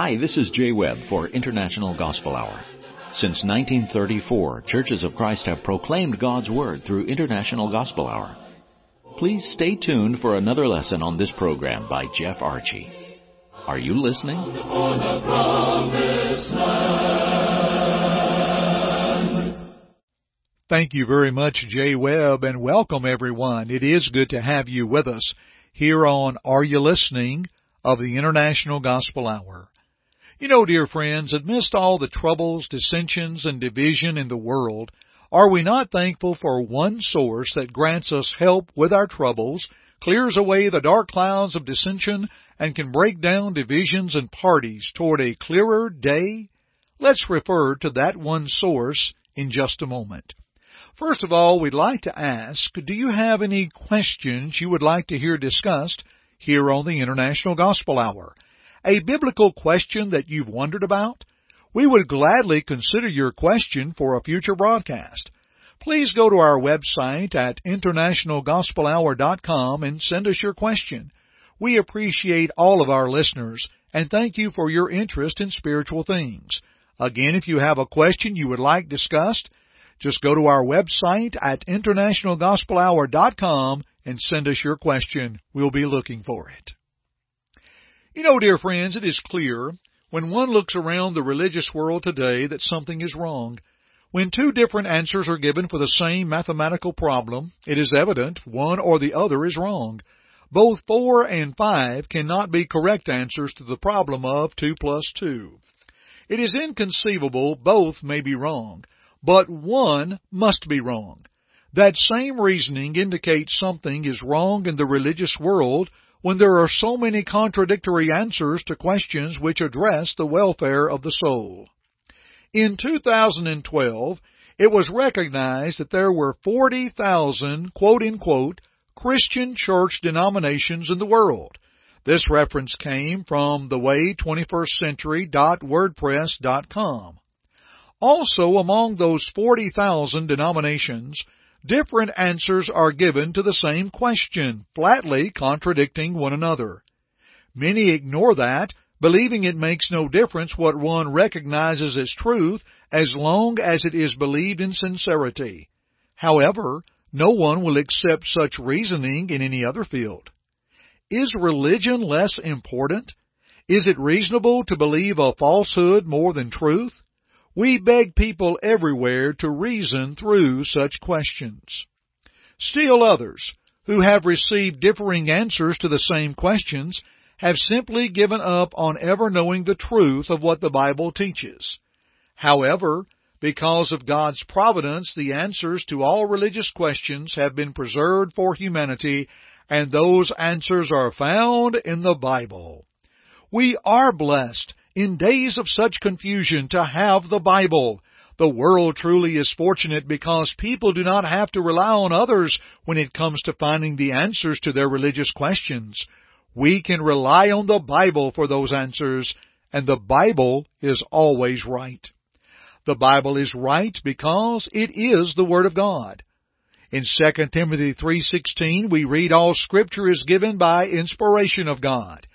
Hi, this is Jay Webb for International Gospel Hour. Since 1934, Churches of Christ have proclaimed God's Word through International Gospel Hour. Please stay tuned for another lesson on this program by Jeff Archie. Are you listening? Thank you very much, Jay Webb, and welcome everyone. It is good to have you with us here on Are You Listening of the International Gospel Hour. You know, dear friends, amidst all the troubles, dissensions, and division in the world, are we not thankful for one source that grants us help with our troubles, clears away the dark clouds of dissension, and can break down divisions and parties toward a clearer day? Let's refer to that one source in just a moment. First of all, we'd like to ask, do you have any questions you would like to hear discussed here on the International Gospel Hour? A biblical question that you've wondered about? We would gladly consider your question for a future broadcast. Please go to our website at internationalgospelhour.com and send us your question. We appreciate all of our listeners and thank you for your interest in spiritual things. Again, if you have a question you would like discussed, just go to our website at internationalgospelhour.com and send us your question. We'll be looking for it. You know, dear friends, it is clear when one looks around the religious world today that something is wrong. When two different answers are given for the same mathematical problem, it is evident one or the other is wrong. Both 4 and 5 cannot be correct answers to the problem of 2 plus 2. It is inconceivable both may be wrong, but one must be wrong. That same reasoning indicates something is wrong in the religious world when there are so many contradictory answers to questions which address the welfare of the soul. In 2012, it was recognized that there were 40,000 quote unquote Christian church denominations in the world. This reference came from theway21stcentury.wordpress.com. Also among those 40,000 denominations, different answers are given to the same question, flatly contradicting one another. Many ignore that, believing it makes no difference what one recognizes as truth as long as it is believed in sincerity. However, no one will accept such reasoning in any other field. Is religion less important? Is it reasonable to believe a falsehood more than truth? We beg people everywhere to reason through such questions. Still others, who have received differing answers to the same questions, have simply given up on ever knowing the truth of what the Bible teaches. However, because of God's providence, the answers to all religious questions have been preserved for humanity, and those answers are found in the Bible. We are blessed in days of such confusion to have the Bible. The world truly is fortunate because people do not have to rely on others when it comes to finding the answers to their religious questions. We can rely on the Bible for those answers, and the Bible is always right. The Bible is right because it is the Word of God. In 2 Timothy 3:16 we read all scripture is given by inspiration of God.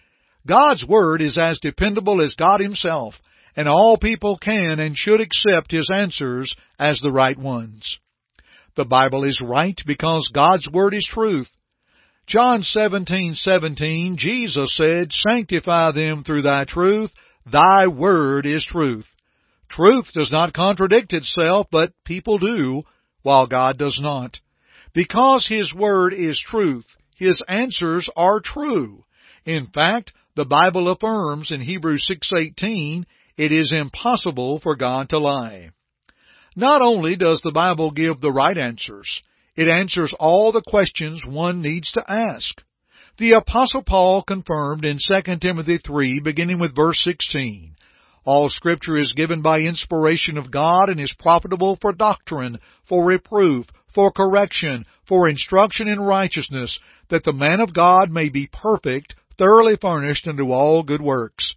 God's Word is as dependable as God Himself, and all people can and should accept His answers as the right ones. The Bible is right because God's Word is truth. John 17:17 Jesus said, "Sanctify them through thy truth; thy word is truth." Truth does not contradict itself, but people do, while God does not. Because His Word is truth, His answers are true. In fact, the Bible affirms in Hebrews 6:18, it is impossible for God to lie. Not only does the Bible give the right answers, it answers all the questions one needs to ask. The apostle Paul confirmed in 2 Timothy 3 beginning with verse 16, all scripture is given by inspiration of God and is profitable for doctrine, for reproof, for correction, for instruction in righteousness, that the man of God may be perfect, thoroughly furnished unto all good works.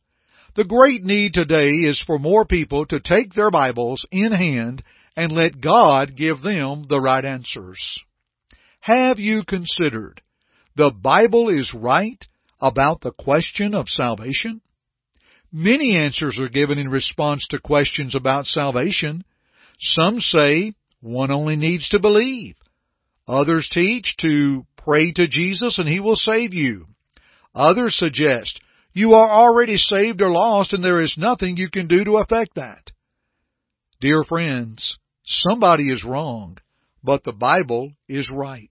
The great need today is for more people to take their Bibles in hand and let God give them the right answers. Have you considered the Bible is right about the question of salvation? Many answers are given in response to questions about salvation. Some say one only needs to believe. Others teach to pray to Jesus and He will save you. Others suggest you are already saved or lost and there is nothing you can do to affect that. Dear friends, somebody is wrong, but the Bible is right.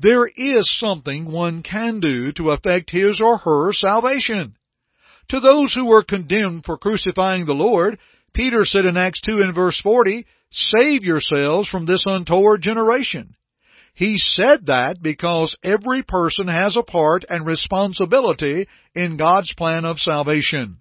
There is something one can do to affect his or her salvation. To those who were condemned for crucifying the Lord, Peter said in Acts 2 and verse 40, Save yourselves from this untoward generation. He said that because every person has a part and responsibility in God's plan of salvation.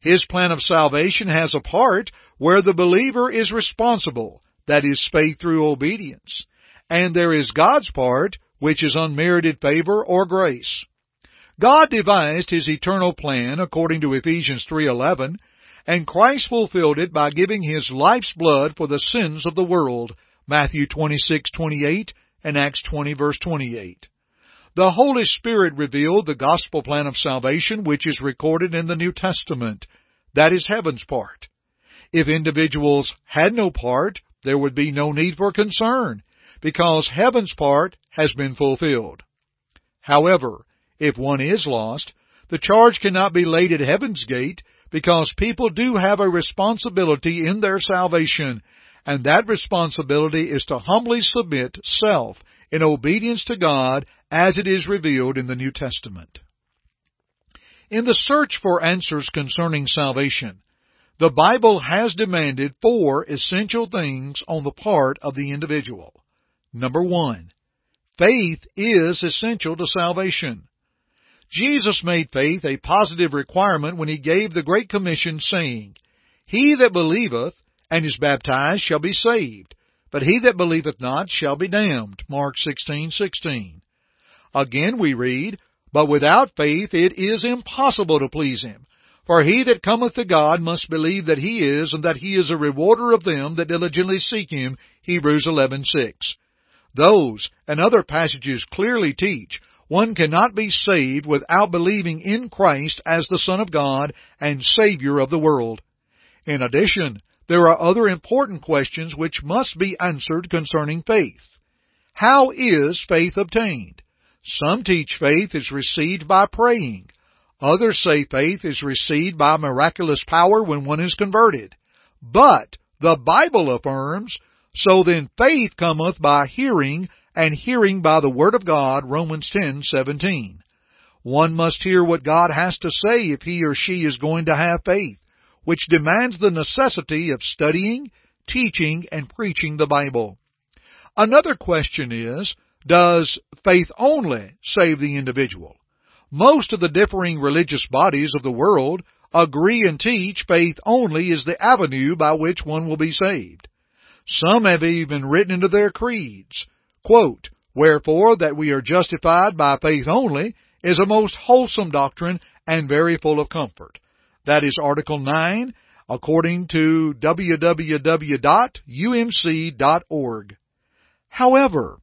His plan of salvation has a part where the believer is responsible, that is faith through obedience. And there is God's part, which is unmerited favor or grace. God devised his eternal plan according to Ephesians 3:11, and Christ fulfilled it by giving his life's blood for the sins of the world. Matthew 26:28 and Acts 20 verse 28. The Holy Spirit revealed the gospel plan of salvation which is recorded in the New Testament. That is heaven's part. If individuals had no part, there would be no need for concern, because heaven's part has been fulfilled. However, if one is lost, the charge cannot be laid at heaven's gate, because people do have a responsibility in their salvation, and that responsibility is to humbly submit self in obedience to God as it is revealed in the New Testament. In the search for answers concerning salvation, the Bible has demanded four essential things on the part of the individual. Number one, faith is essential to salvation. Jesus made faith a positive requirement when he gave the Great Commission saying, He that believeth and is baptized shall be saved, but he that believeth not shall be damned. Mark 16:16. Again we read, But without faith it is impossible to please him. For he that cometh to God must believe that he is, and that he is a rewarder of them that diligently seek him. Hebrews 11:6. Those and other passages clearly teach one cannot be saved without believing in Christ as the Son of God and Savior of the world. In addition, there are other important questions which must be answered concerning faith. How is faith obtained? Some teach faith is received by praying. Others say faith is received by miraculous power when one is converted. But the Bible affirms, so then faith cometh by hearing, and hearing by the word of God, Romans 10:17. One must hear what God has to say if he or she is going to have faith which demands the necessity of studying, teaching, and preaching the Bible. Another question is, does faith only save the individual? Most of the differing religious bodies of the world agree and teach faith only is the avenue by which one will be saved. Some have even written into their creeds, quote, Wherefore that we are justified by faith only is a most wholesome doctrine and very full of comfort. That is Article 9, according to www.umc.org. However,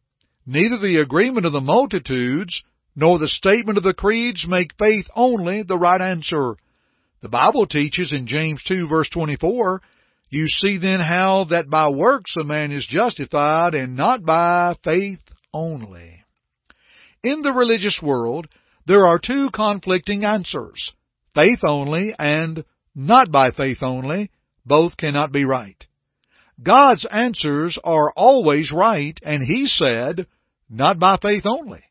neither the agreement of the multitudes nor the statement of the creeds make faith only the right answer. The Bible teaches in James 2 verse 24, You see then how that by works a man is justified and not by faith only. In the religious world, there are two conflicting answers faith only and not by faith only, both cannot be right. God's answers are always right, and He said, not by faith only.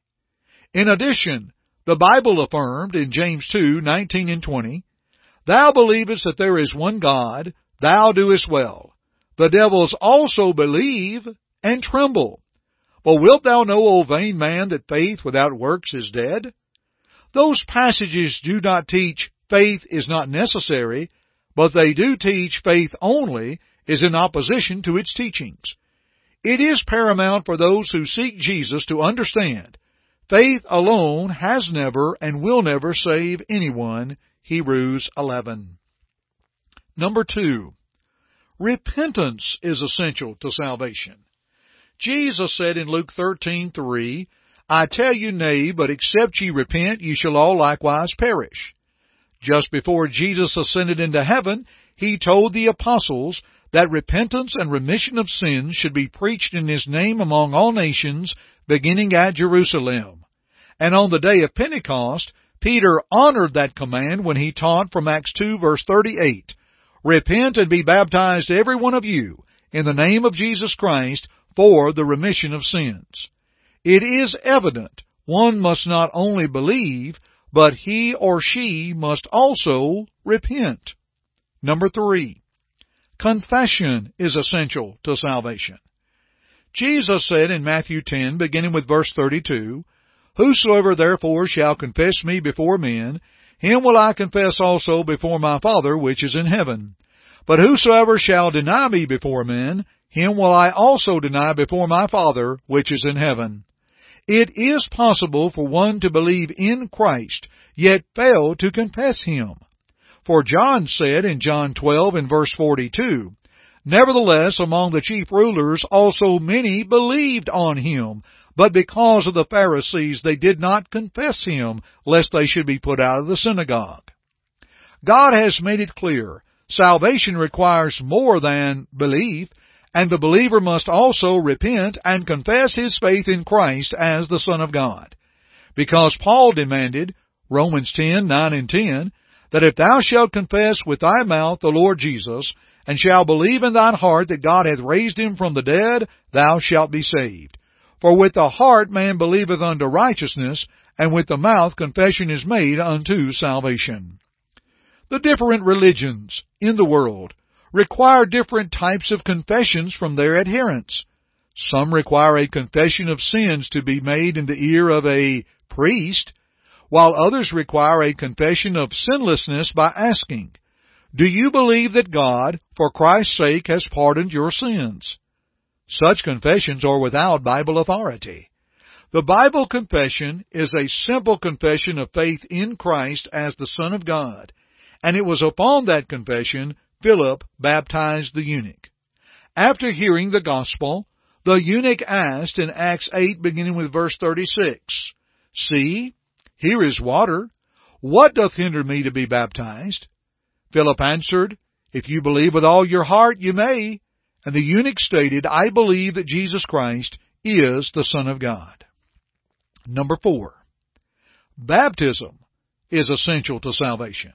In addition, the Bible affirmed in James 2, 19 and 20, Thou believest that there is one God, thou doest well. The devils also believe and tremble. But wilt thou know, O vain man, that faith without works is dead? Those passages do not teach faith is not necessary, but they do teach faith only is in opposition to its teachings. It is paramount for those who seek Jesus to understand faith alone has never and will never save anyone. Hebrews 11. Number two, repentance is essential to salvation. Jesus said in Luke 13:3, I tell you nay, but except ye repent, ye shall all likewise perish. Just before Jesus ascended into heaven, he told the apostles that repentance and remission of sins should be preached in his name among all nations, beginning at Jerusalem. And on the day of Pentecost, Peter honored that command when he taught from Acts 2 verse 38, Repent and be baptized every one of you in the name of Jesus Christ for the remission of sins. It is evident one must not only believe, but he or she must also repent. Number three, confession is essential to salvation. Jesus said in Matthew 10, beginning with verse 32, Whosoever therefore shall confess me before men, him will I confess also before my Father which is in heaven. But whosoever shall deny me before men, him will I also deny before my Father which is in heaven. It is possible for one to believe in Christ, yet fail to confess Him. For John said in John 12 and verse 42, Nevertheless, among the chief rulers also many believed on Him, but because of the Pharisees they did not confess Him, lest they should be put out of the synagogue. God has made it clear, salvation requires more than belief, and the believer must also repent and confess his faith in Christ as the Son of God. Because Paul demanded, Romans 10, 9 and 10, that if thou shalt confess with thy mouth the Lord Jesus, and shalt believe in thine heart that God hath raised him from the dead, thou shalt be saved. For with the heart man believeth unto righteousness, and with the mouth confession is made unto salvation. The different religions in the world require different types of confessions from their adherents. Some require a confession of sins to be made in the ear of a priest, while others require a confession of sinlessness by asking, Do you believe that God, for Christ's sake, has pardoned your sins? Such confessions are without Bible authority. The Bible confession is a simple confession of faith in Christ as the Son of God, and it was upon that confession Philip baptized the eunuch. After hearing the gospel, the eunuch asked in Acts 8 beginning with verse 36, See, here is water. What doth hinder me to be baptized? Philip answered, If you believe with all your heart, you may. And the eunuch stated, I believe that Jesus Christ is the Son of God. Number four, baptism is essential to salvation.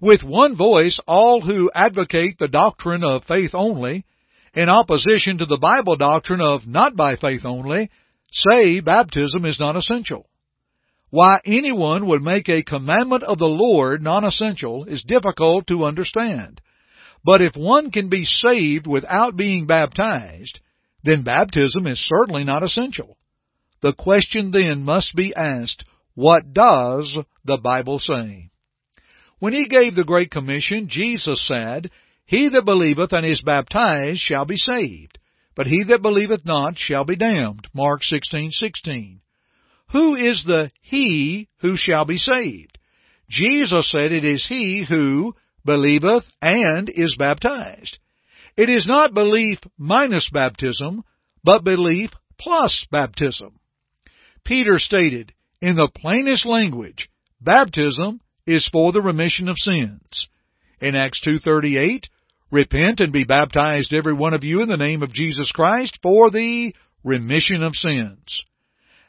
With one voice, all who advocate the doctrine of faith only, in opposition to the Bible doctrine of not by faith only, say baptism is not essential. Why anyone would make a commandment of the Lord non-essential is difficult to understand. But if one can be saved without being baptized, then baptism is certainly not essential. The question then must be asked, what does the Bible say? When he gave the Great Commission, Jesus said, He that believeth and is baptized shall be saved, but he that believeth not shall be damned. Mark 16:16. Who is the he who shall be saved? Jesus said it is he who believeth and is baptized. It is not belief minus baptism, but belief plus baptism. Peter stated, in the plainest language, baptism is for the remission of sins. In Acts 2.38, repent and be baptized every one of you in the name of Jesus Christ for the remission of sins.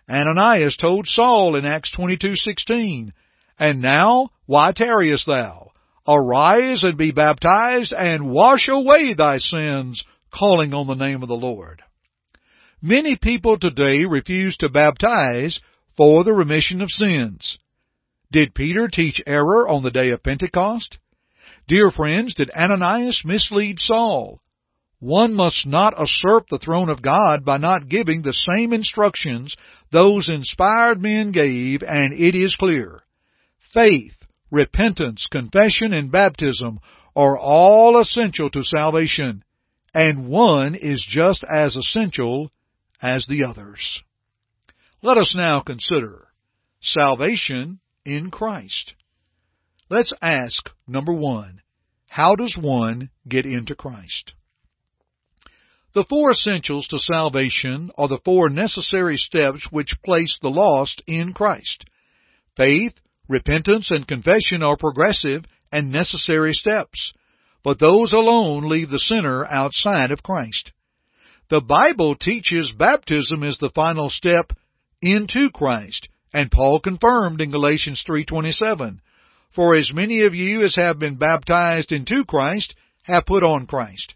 Ananias told Saul in Acts 22:16, "And now why tarriest thou? Arise and be baptized and wash away thy sins, calling on the name of the Lord." Many people today refuse to baptize for the remission of sins. Did Peter teach error on the day of Pentecost? Dear friends, did Ananias mislead Saul? One must not usurp the throne of God by not giving the same instructions those inspired men gave, and it is clear. Faith, repentance, confession, and baptism are all essential to salvation, and one is just as essential as the others. Let us now consider salvation in Christ. Let's ask number one, how does one get into Christ? The four essentials to salvation are the four necessary steps which place the lost in Christ. Faith, Repentance and confession are progressive and necessary steps, but those alone leave the sinner outside of Christ. The Bible teaches baptism is the final step into Christ, and Paul confirmed in Galatians 3:27, "For as many of you as have been baptized into Christ have put on Christ."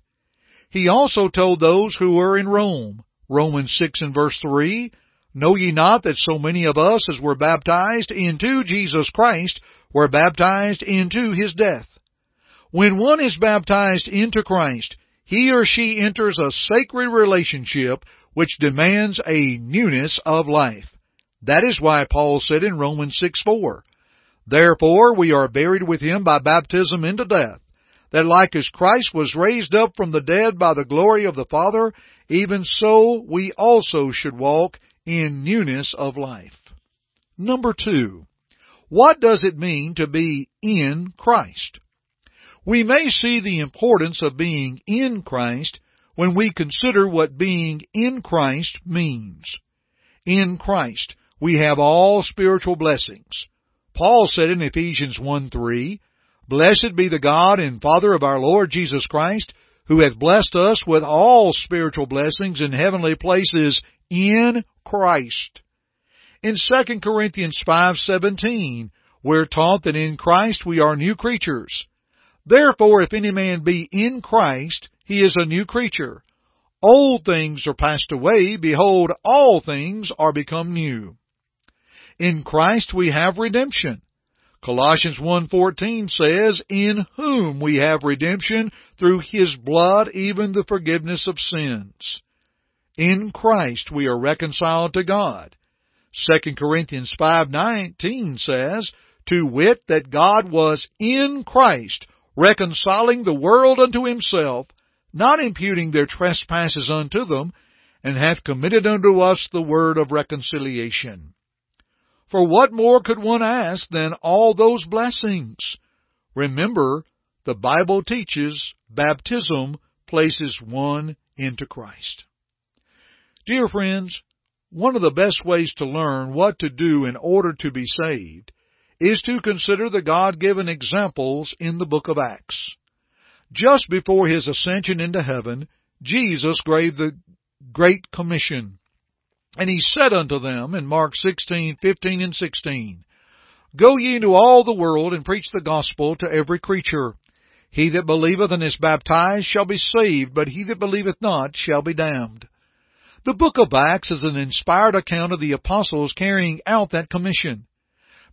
He also told those who were in Rome, Romans 6 and verse 3, Know ye not that so many of us as were baptized into Jesus Christ were baptized into his death? When one is baptized into Christ, he or she enters a sacred relationship which demands a newness of life. That is why Paul said in Romans 6 4, Therefore we are buried with him by baptism into death, that like as Christ was raised up from the dead by the glory of the Father, even so we also should walk in newness of life. Number two, what does it mean to be in Christ? We may see the importance of being in Christ when we consider what being in Christ means. In Christ, we have all spiritual blessings. Paul said in Ephesians 1 3, Blessed be the God and Father of our Lord Jesus Christ, who hath blessed us with all spiritual blessings in heavenly places in Christ. In 2 Corinthians 5:17, we're taught that in Christ we are new creatures. Therefore, if any man be in Christ, he is a new creature. Old things are passed away, behold, all things are become new. In Christ we have redemption. Colossians 1:14 says, "In whom we have redemption through his blood, even the forgiveness of sins." In Christ we are reconciled to God. 2 Corinthians 5:19 says, "To wit that God was in Christ, reconciling the world unto himself, not imputing their trespasses unto them, and hath committed unto us the word of reconciliation." For what more could one ask than all those blessings? Remember, the Bible teaches baptism places one into Christ. Dear friends, one of the best ways to learn what to do in order to be saved is to consider the God-given examples in the book of Acts. Just before his ascension into heaven, Jesus gave the Great Commission. And he said unto them in Mark 16:15 and 16, Go ye into all the world and preach the gospel to every creature. He that believeth and is baptized shall be saved, but he that believeth not shall be damned. The book of Acts is an inspired account of the apostles carrying out that commission.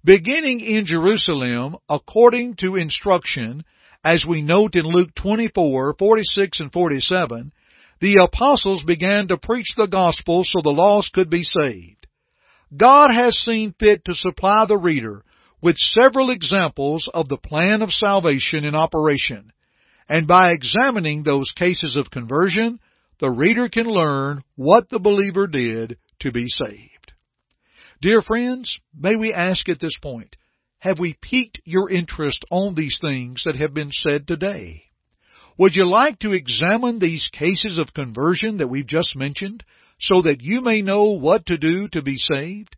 Beginning in Jerusalem, according to instruction, as we note in Luke 24:46 and 47, the apostles began to preach the gospel so the lost could be saved. God has seen fit to supply the reader with several examples of the plan of salvation in operation, and by examining those cases of conversion, the reader can learn what the believer did to be saved. Dear friends, may we ask at this point, have we piqued your interest on these things that have been said today? Would you like to examine these cases of conversion that we've just mentioned so that you may know what to do to be saved?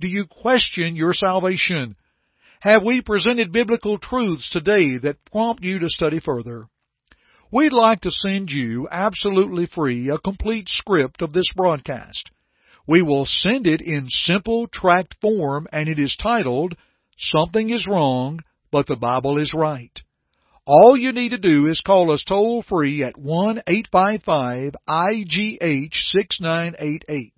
Do you question your salvation? Have we presented biblical truths today that prompt you to study further? We'd like to send you absolutely free a complete script of this broadcast. We will send it in simple tract form and it is titled, Something is Wrong, but the Bible is Right. All you need to do is call us toll free at 1-855-IGH-6988.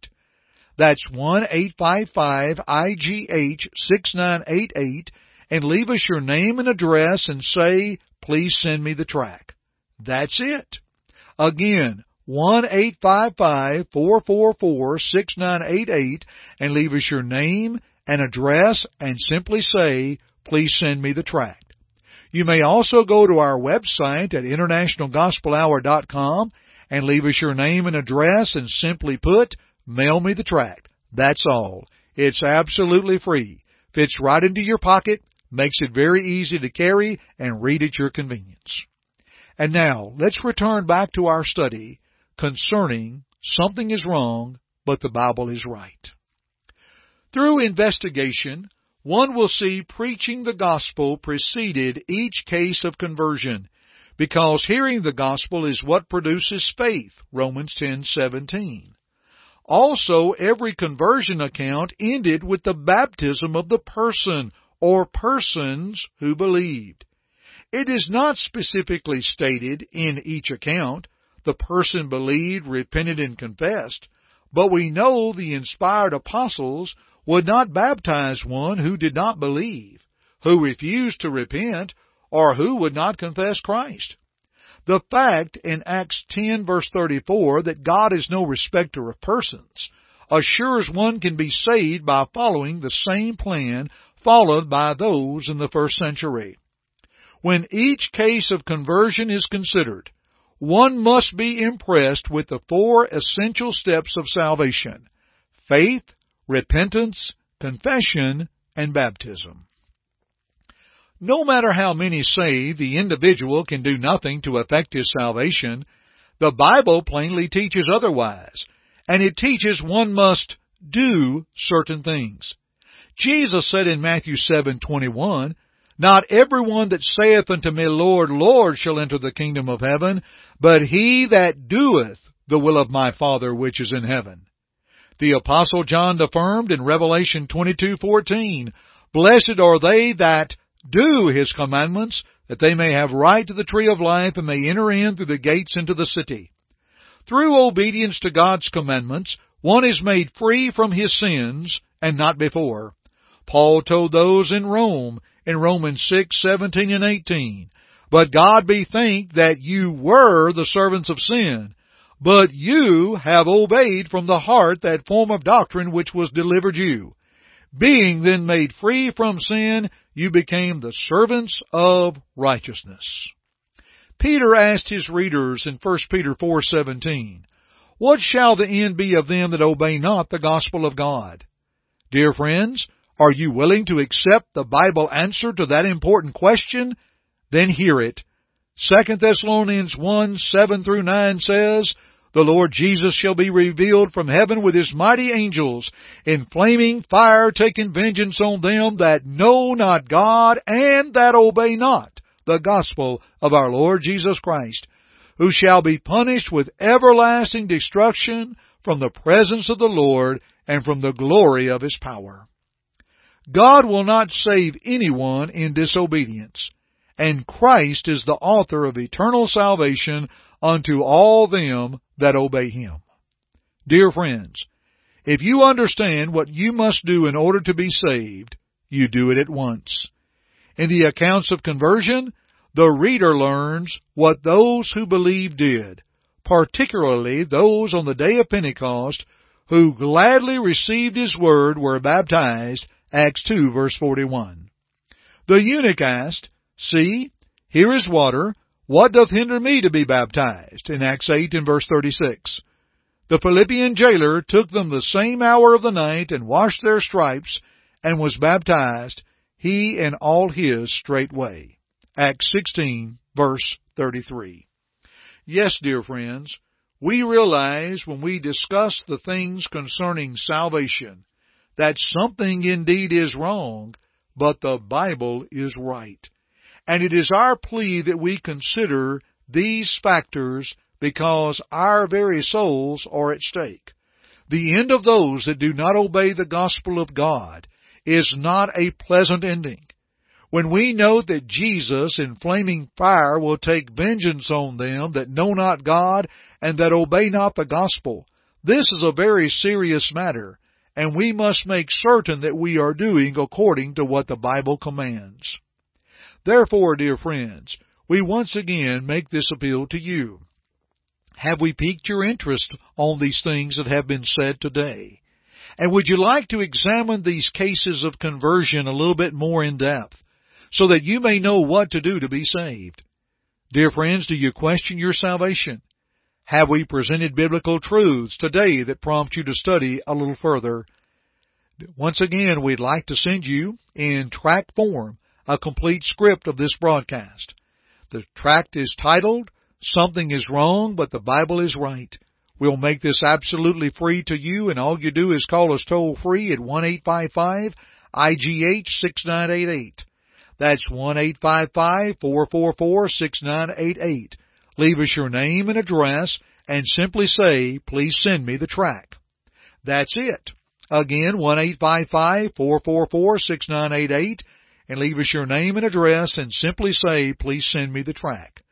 That's 1-855-IGH-6988 and leave us your name and address and say, please send me the track. That's it. Again, 1-855-444-6988 and leave us your name and address and simply say, please send me the tract. You may also go to our website at internationalgospelhour.com and leave us your name and address and simply put, mail me the tract. That's all. It's absolutely free. Fits right into your pocket, makes it very easy to carry and read at your convenience. And now, let's return back to our study concerning something is wrong, but the Bible is right. Through investigation, one will see preaching the gospel preceded each case of conversion, because hearing the gospel is what produces faith, Romans 10:17. Also, every conversion account ended with the baptism of the person or persons who believed. It is not specifically stated in each account the person believed, repented, and confessed, but we know the inspired apostles would not baptize one who did not believe, who refused to repent, or who would not confess Christ. The fact in Acts 10 verse 34 that God is no respecter of persons assures one can be saved by following the same plan followed by those in the first century. When each case of conversion is considered, one must be impressed with the four essential steps of salvation faith, repentance, confession, and baptism. No matter how many say the individual can do nothing to effect his salvation, the Bible plainly teaches otherwise, and it teaches one must do certain things. Jesus said in Matthew 7:21, "Not everyone that saith unto me, Lord, Lord, shall enter the kingdom of heaven, but he that doeth the will of my Father which is in heaven." The apostle John affirmed in Revelation 22:14, "Blessed are they that do his commandments, that they may have right to the tree of life and may enter in through the gates into the city. Through obedience to God's commandments, one is made free from his sins and not before. Paul told those in Rome in Romans 6, 17 and 18, But God be thanked that you were the servants of sin, but you have obeyed from the heart that form of doctrine which was delivered you. Being then made free from sin, you became the servants of righteousness. Peter asked his readers in 1 Peter 4:17, "What shall the end be of them that obey not the gospel of God?" Dear friends, are you willing to accept the Bible answer to that important question? Then hear it. 2 Thessalonians 1, 7 through 9 says, the Lord Jesus shall be revealed from heaven with his mighty angels in flaming fire taking vengeance on them that know not God and that obey not the gospel of our Lord Jesus Christ, who shall be punished with everlasting destruction from the presence of the Lord and from the glory of his power. God will not save anyone in disobedience, and Christ is the author of eternal salvation unto all them that obey him. Dear friends, if you understand what you must do in order to be saved, you do it at once. In the accounts of conversion, the reader learns what those who believed did, particularly those on the day of Pentecost who gladly received his word were baptized, Acts 2 verse 41. The eunuch asked, See, here is water, what doth hinder me to be baptized? In Acts 8 and verse 36. The Philippian jailer took them the same hour of the night and washed their stripes and was baptized, he and all his straightway. Acts 16 verse 33. Yes, dear friends, we realize when we discuss the things concerning salvation that something indeed is wrong, but the Bible is right. And it is our plea that we consider these factors because our very souls are at stake. The end of those that do not obey the gospel of God is not a pleasant ending. When we know that Jesus in flaming fire will take vengeance on them that know not God and that obey not the gospel, this is a very serious matter, and we must make certain that we are doing according to what the Bible commands. Therefore, dear friends, we once again make this appeal to you. Have we piqued your interest on these things that have been said today? And would you like to examine these cases of conversion a little bit more in depth so that you may know what to do to be saved? Dear friends, do you question your salvation? Have we presented biblical truths today that prompt you to study a little further? Once again, we'd like to send you in tract form a complete script of this broadcast. The tract is titled, Something is Wrong, but the Bible is Right. We'll make this absolutely free to you, and all you do is call us toll free at 1 855 IGH 6988. That's 1-855-444-6988. Leave us your name and address and simply say, please send me the track. That's it. Again, 1-855-444-6988 and leave us your name and address and simply say, please send me the track.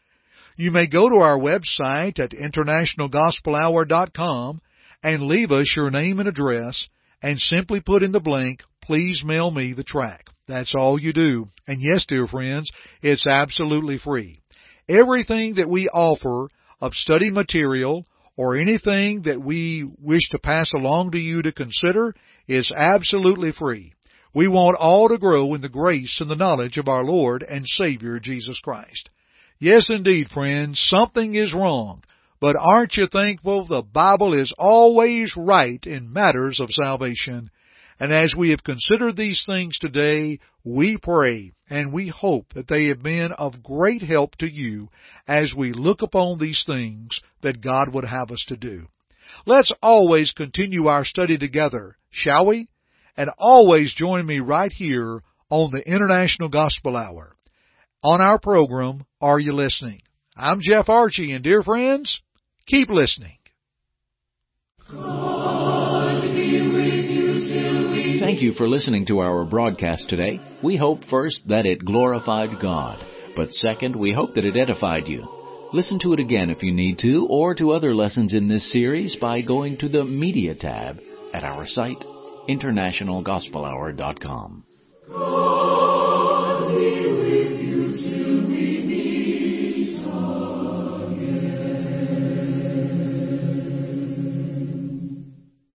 You may go to our website at internationalgospelhour.com and leave us your name and address and simply put in the blank, please mail me the track. That's all you do. And yes, dear friends, it's absolutely free. Everything that we offer of study material or anything that we wish to pass along to you to consider is absolutely free. We want all to grow in the grace and the knowledge of our Lord and Savior Jesus Christ. Yes, indeed, friends, something is wrong. But aren't you thankful the Bible is always right in matters of salvation? And as we have considered these things today, we pray and we hope that they have been of great help to you as we look upon these things that God would have us to do. Let's always continue our study together, shall we? And always join me right here on the International Gospel Hour. On our program, Are You Listening? I'm Jeff Archie, and dear friends, keep listening. Thank you for listening to our broadcast today. We hope first that it glorified God, but second, we hope that it edified you. Listen to it again if you need to, or to other lessons in this series by going to the Media tab at our site, internationalgospelhour.com.